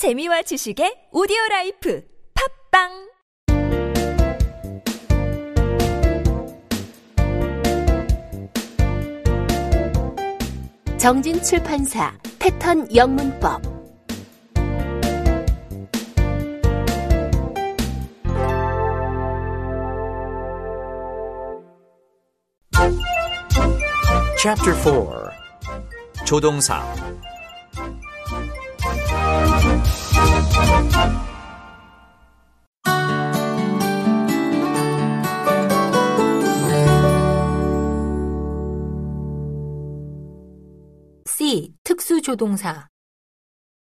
재미와 지식의 오디오 라이프 팝빵! 정진 출판사 패턴 영문법. Chapter 4 조동사 조동사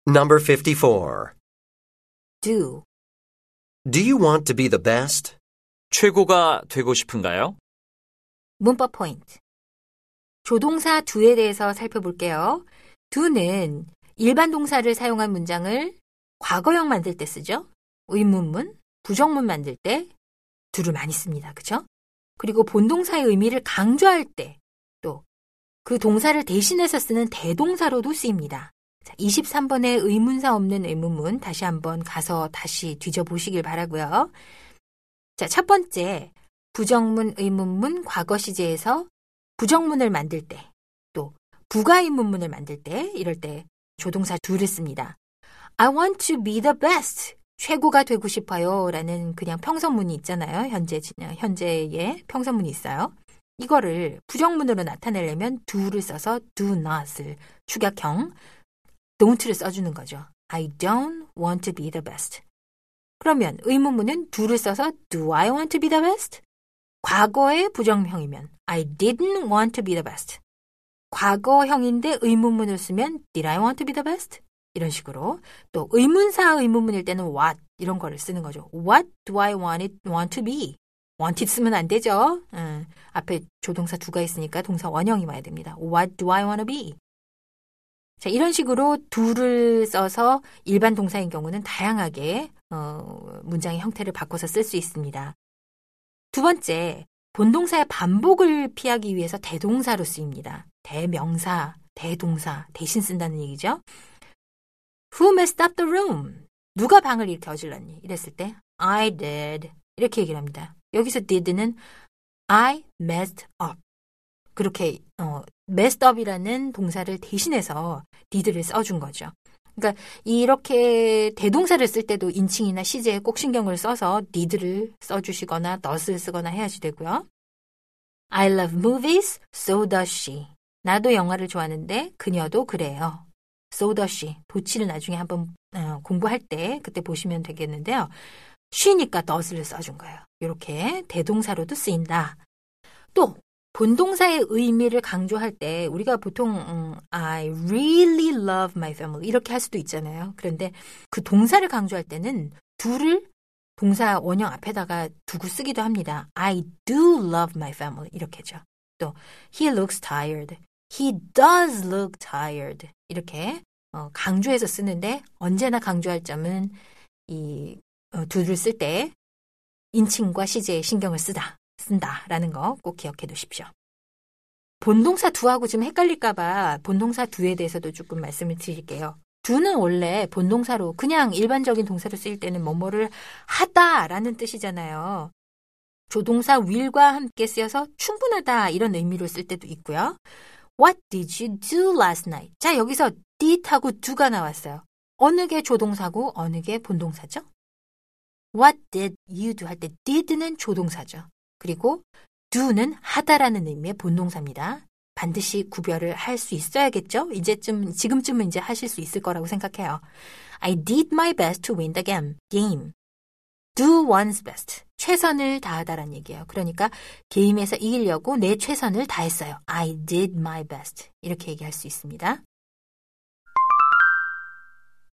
Number 54. do Do you want to be the best? 최고가 되고 싶은가요? 문법 포인트 조동사 do에 대해서 살펴볼게요. do는 일반 동사를 사용한 문장을 과거형 만들 때 쓰죠. 의문문, 부정문 만들 때 do를 많이 씁니다. 그죠? 그리고 본동사의 의미를 강조할 때또 그 동사를 대신해서 쓰는 대동사로도 쓰입니다. 자, 23번의 의문사 없는 의문문 다시 한번 가서 다시 뒤져보시길 바라고요. 자, 첫 번째 부정문, 의문문, 과거 시제에서 부정문을 만들 때, 또 부가의문문을 만들 때, 이럴 때 조동사 do를 씁니다. I want to be the best. 최고가 되고 싶어요. 라는 그냥 평서문이 있잖아요. 현재, 현재의 평서문이 있어요. 이거를 부정문으로 나타내려면 do를 써서 do not을 축약형 don't를 써주는 거죠. I don't want to be the best. 그러면 의문문은 do를 써서 do I want to be the best? 과거의 부정형이면 I didn't want to be the best. 과거형인데 의문문을 쓰면 did I want to be the best? 이런 식으로 또 의문사 의문문일 때는 what 이런 거를 쓰는 거죠. What do I want it want to be? Want it 쓰면 안 되죠. 음, 앞에 조동사 두가 있으니까 동사 원형이 와야 됩니다. What do I want to be? 자, 이런 식으로 do를 써서 일반 동사인 경우는 다양하게 어, 문장의 형태를 바꿔서 쓸 수 있습니다. 두 번째, 본동사의 반복을 피하기 위해서 대동사로 쓰입니다. 대명사, 대동사 대신 쓴다는 얘기죠. Who messed up the room? 누가 방을 이렇게 어질렀니? 이랬을 때 I did 이렇게 얘기를 합니다. 여기서 did는 I messed up 그렇게 어, messed up이라는 동사를 대신해서 did를 써준 거죠. 그러니까 이렇게 대동사를 쓸 때도 인칭이나 시제에 꼭 신경을 써서 did를 써주시거나 not을 쓰거나 해야지 되고요. I love movies, so does she. 나도 영화를 좋아하는데 그녀도 그래요. so does she. 도치를 나중에 한번 어, 공부할 때 그때 보시면 되겠는데요. 쉬니까 does를 써준 거예요. 이렇게 대동사로도 쓰인다. 또 본동사의 의미를 강조할 때 우리가 보통 음, I really love my family 이렇게 할 수도 있잖아요. 그런데 그 동사를 강조할 때는 do를 동사 원형 앞에다가 두고 쓰기도 합니다. I do love my family 이렇게죠. 또 he looks tired, he does look tired 이렇게 어, 강조해서 쓰는데 언제나 강조할 점은 이 어, do를 쓸때 인칭과 시제에 신경을 쓰다. 쓴다라는 거 꼭 기억해 두십시오. 본동사 두하고 좀 헷갈릴까봐 본동사 두에 대해서도 조금 말씀을 드릴게요. 두는 원래 본동사로 그냥 일반적인 동사로 쓰일 때는 뭐뭐를 하다라는 뜻이잖아요. 조동사 will과 함께 쓰여서 충분하다 이런 의미로 쓸 때도 있고요. What did you do last night? 자, 여기서 did하고 do가 나왔어요. 어느 게 조동사고 어느 게 본동사죠? What did you do 할 때 did는 조동사죠. 그리고 do는 하다라는 의미의 본동사입니다. 반드시 구별을 할 수 있어야겠죠? 이제쯤, 지금쯤은 이제 하실 수 있을 거라고 생각해요. I did my best to win the game. game. do one's best. 최선을 다하다란 얘기예요. 그러니까 게임에서 이기려고 내 최선을 다했어요. I did my best. 이렇게 얘기할 수 있습니다.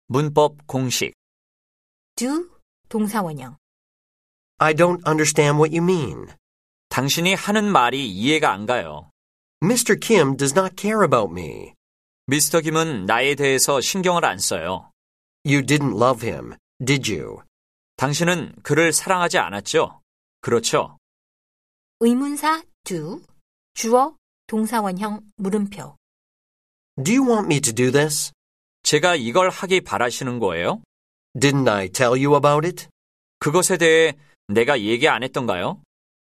문법 공식 do 동사 원형. I don't understand what you mean. 당신이 하는 말이 이해가 안 가요. Mr. Kim does not care about me. 미스터 김은 나에 대해서 신경을 안 써요. You didn't love him, did you? 당신은 그를 사랑하지 않았죠? 그렇죠? 의문사 do, 주어, 동사 원형, 물음표. Do you want me to do this? 제가 이걸 하기 바라시는 거예요? Didn't I tell you about it? 그것에 대해 내가 얘기 안 했던가요?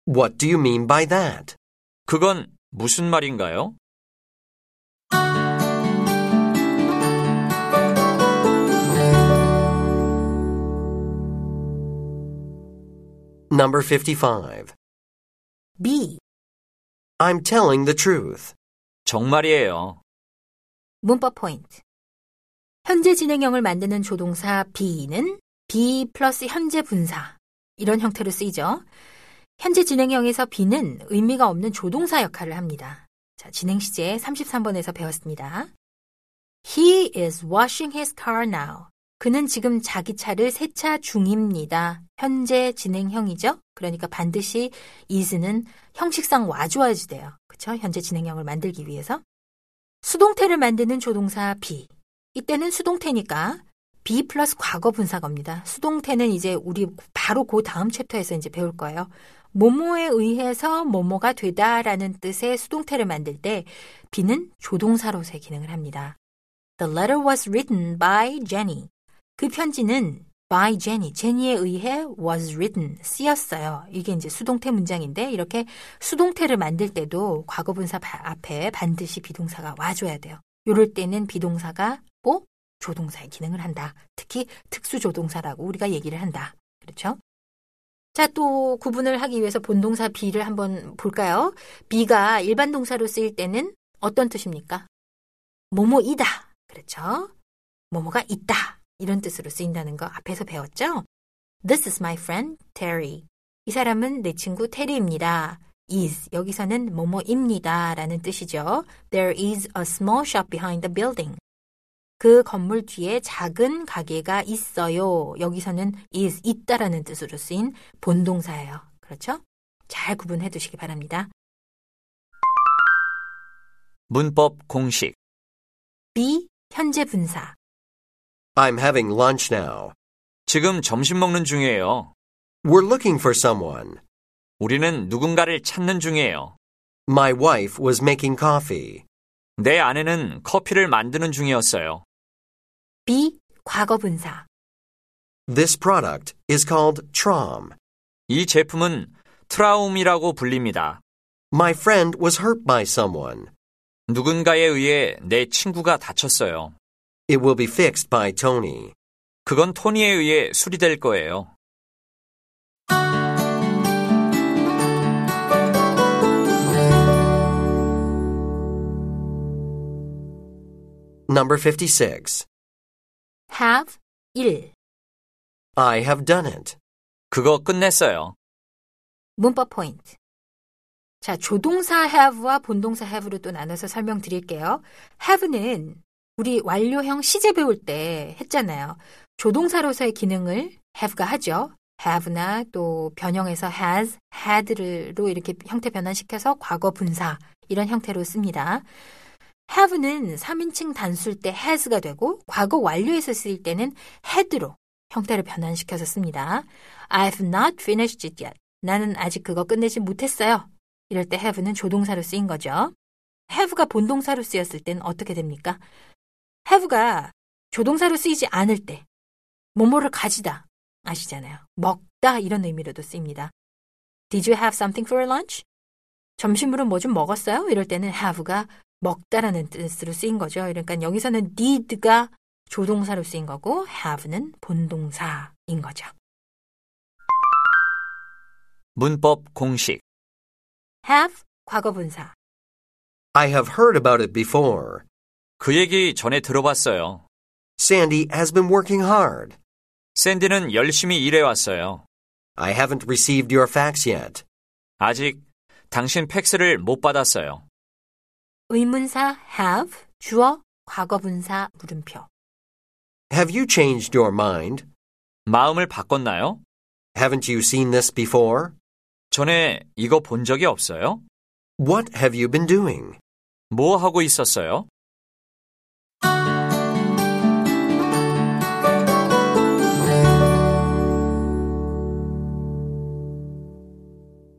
What do you mean by that? 그건 무슨 말인가요? Number 55. B. I'm telling the truth. 정말이에요. 문법 포인트. 현재 진행형을 만드는 조동사 be는 be 플러스 현재 분사 이런 형태로 쓰이죠. 현재 진행형에서 be는 의미가 없는 조동사 역할을 합니다. 자, 진행 시제 33번에서 배웠습니다. He is washing his car now. 그는 지금 자기 차를 세차 중입니다. 현재 진행형이죠. 그러니까 반드시 is는 형식상 와줘야지 돼요. 그렇죠? 현재 진행형을 만들기 위해서. 수동태를 만드는 조동사 be. 이때는 수동태니까 be 플러스 과거 분사겁니다. 수동태는 이제 우리 바로 그 다음 챕터에서 이제 배울 거예요. 뭐뭐에 의해서 뭐뭐가 되다라는 뜻의 수동태를 만들 때 be는 조동사로서의 기능을 합니다. The letter was written by Jenny. 그 편지는 by Jenny, 제니에 의해 was written, 쓰였어요. 이게 이제 수동태 문장인데 이렇게 수동태를 만들 때도 과거분사 앞에 반드시 비동사가 와줘야 돼요. 요럴 때는 비동사가 꼭 조동사의 기능을 한다. 특히 특수조동사라고 우리가 얘기를 한다. 그렇죠? 자, 또 구분을 하기 위해서 본동사 be를 한번 볼까요? be가 일반 동사로 쓰일 때는 어떤 뜻입니까? 뭐뭐이다. 그렇죠? 뭐뭐가 있다. 이런 뜻으로 쓰인다는 거 앞에서 배웠죠? This is my friend Terry. 이 사람은 내 친구 테리입니다. is 여기서는 뭐뭐입니다 라는 뜻이죠. There is a small shop behind the building. 그 건물 뒤에 작은 가게가 있어요. 여기서는 is 있다라는 뜻으로 쓰인 본동사예요. 그렇죠? 잘 구분해 두시기 바랍니다. 문법 공식. be 현재 분사. I'm having lunch now. 지금 점심 먹는 중이에요. We're looking for someone. 우리는 누군가를 찾는 중이에요. My wife was making coffee. 내 아내는 커피를 만드는 중이었어요. Be 과거 분사. This product is called Trom. 이 제품은 트라움이라고 불립니다. My friend was hurt by someone. 누군가에 의해 내 친구가 다쳤어요. It will be fixed by Tony. 그건 토니에 의해 수리될 거예요. Number 56. Have 1. I have done it. 그거 끝냈어요. 문법 포인트. 자, 조동사 have와 본동사 have로 또 나눠서 설명드릴게요. have는 우리 완료형 시제 배울 때 했잖아요. 조동사로서의 기능을 have가 하죠. have나 또 변형해서 has, had로 이렇게 형태 변환시켜서 과거 분사 이런 형태로 씁니다. Have는 3인칭 단수일 때 has가 되고 과거 완료에서 쓰일 때는 had로 형태를 변환시켜서 씁니다. I've not finished it yet. 나는 아직 그거 끝내지 못했어요. 이럴 때 have는 조동사로 쓰인 거죠. have가 본동사로 쓰였을 땐 어떻게 됩니까? have가 조동사로 쓰이지 않을 때 뭐뭐를 가지다 아시잖아요. 먹다 이런 의미로도 쓰입니다. Did you have something for lunch? 점심으로 뭐 좀 먹었어요? 이럴 때는 have가 먹다라는 뜻으로 쓰인 거죠. 그러니까 여기서는 did가 조동사로 쓰인 거고 have는 본동사인 거죠. 문법 공식. have 과거 분사. I have heard about it before. 그 얘기 전에 들어봤어요. Sandy has been working hard. 샌디는 열심히 일해왔어요. I haven't received your fax yet. 아직 당신 팩스를 못 받았어요. 의문사 have 주어 과거 분사 물음표. Have you changed your mind? 마음을 바꿨나요? Haven't you seen this before? 전에 이거 본 적이 없어요? What have you been doing? 뭐 하고 있었어요?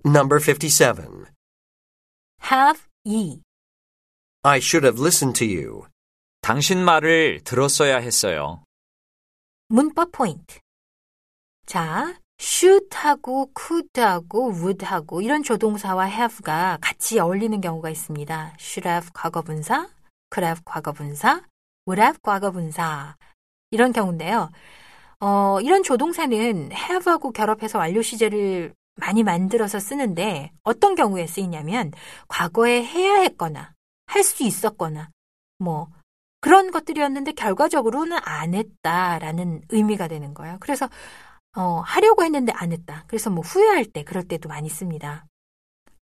Number 57. have 2. I should have listened to you. 당신 말을 들었어야 했어요. 문법 포인트. 자, should하고 could하고 would하고 이런 조동사와 have가 같이 어울리는 경우가 있습니다. should have 과거분사, could have 과거분사, would have 과거분사 이런 경우인데요. 어, 이런 조동사는 have하고 결합해서 완료 시제를 많이 만들어서 쓰는데 어떤 경우에 쓰이냐면 과거에 해야 했거나 할 수 있었거나 뭐 그런 것들이었는데 결과적으로는 안 했다라는 의미가 되는 거예요. 그래서 어, 하려고 했는데 안 했다. 그래서 뭐 후회할 때 그럴 때도 많이 씁니다.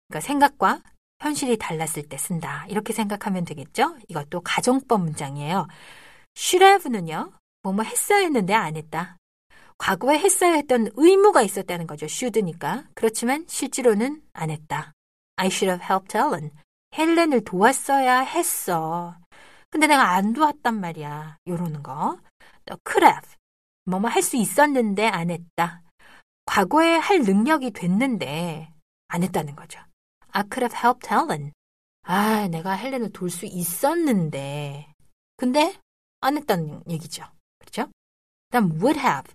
그러니까 생각과 현실이 달랐을 때 쓴다. 이렇게 생각하면 되겠죠? 이것도 가정법 문장이에요. should have는요. 뭐뭐 했어야 했는데 안 했다. 과거에 했어야 했던 의무가 있었다는 거죠. should니까. 그렇지만 실제로는 안 했다. I should have helped Ellen. 헬렌을 도왔어야 했어. 근데 내가 안 도왔단 말이야. 요러는 거. 또 could have. 뭐뭐 할 수 있었는데 안 했다. 과거에 할 능력이 됐는데 안 했다는 거죠. I could have helped Helen. 아, 내가 헬렌을 돌 수 있었는데. 근데 안 했다는 얘기죠. 그렇죠? 그다음 would have.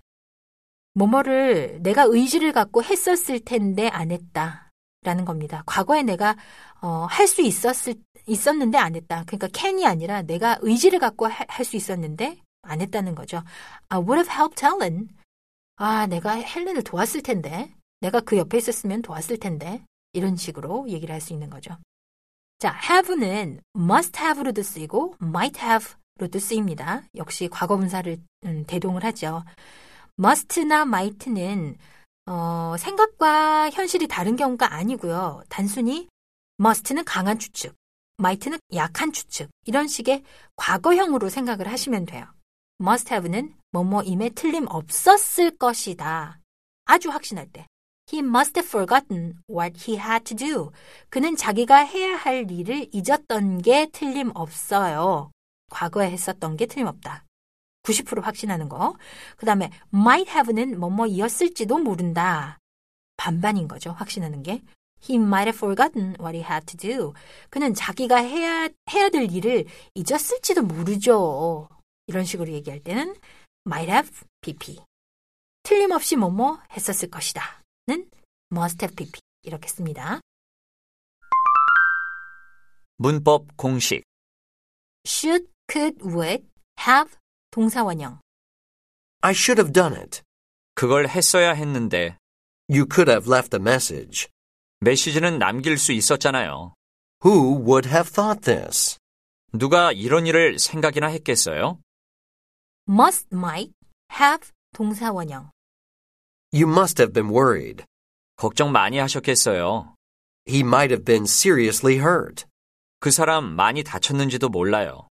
뭐뭐를 내가 의지를 갖고 했었을 텐데 안 했다. 라는 겁니다. 과거에 내가 어, 할 수 있었을 있었는데 안 했다. 그러니까 can이 아니라 내가 의지를 갖고 할 수 있었는데 안 했다는 거죠. I would have helped Helen. 아, 내가 헬렌을 도왔을 텐데. 내가 그 옆에 있었으면 도왔을 텐데. 이런 식으로 얘기를 할 수 있는 거죠. 자, have는 must have로도 쓰이고 might have로도 쓰입니다. 역시 과거 분사를 음, 대동을 하죠. must나 might는 어, 생각과 현실이 다른 경우가 아니고요. 단순히 must는 강한 추측, might는 약한 추측 이런 식의 과거형으로 생각을 하시면 돼요. must have는 뭐뭐임에 틀림없었을 것이다. 아주 확신할 때. He must have forgotten what he had to do. 그는 자기가 해야 할 일을 잊었던 게 틀림없어요. 과거에 했었던 게 틀림없다. 90% 확신하는 거. 그 다음에 might have는 뭐뭐이었을지도 모른다. 반반인 거죠. 확신하는 게. He might have forgotten what he had to do. 그는 자기가 해야, 해야 될 일을 잊었을지도 모르죠. 이런 식으로 얘기할 때는 might have pp. 틀림없이 뭐뭐 했었을 것이다. 는 must have pp. 이렇게 씁니다. 문법 공식. should, could, would, have 동사원형. I should have done it. 그걸 했어야 했는데 You could have left a message. 메시지는 남길 수 있었잖아요. Who would have thought this? 누가 이런 일을 생각이나 했겠어요? must, might, have 동사원형. You must have been worried. 걱정 많이 하셨겠어요. He might have been seriously hurt. 그 사람 많이 다쳤는지도 몰라요.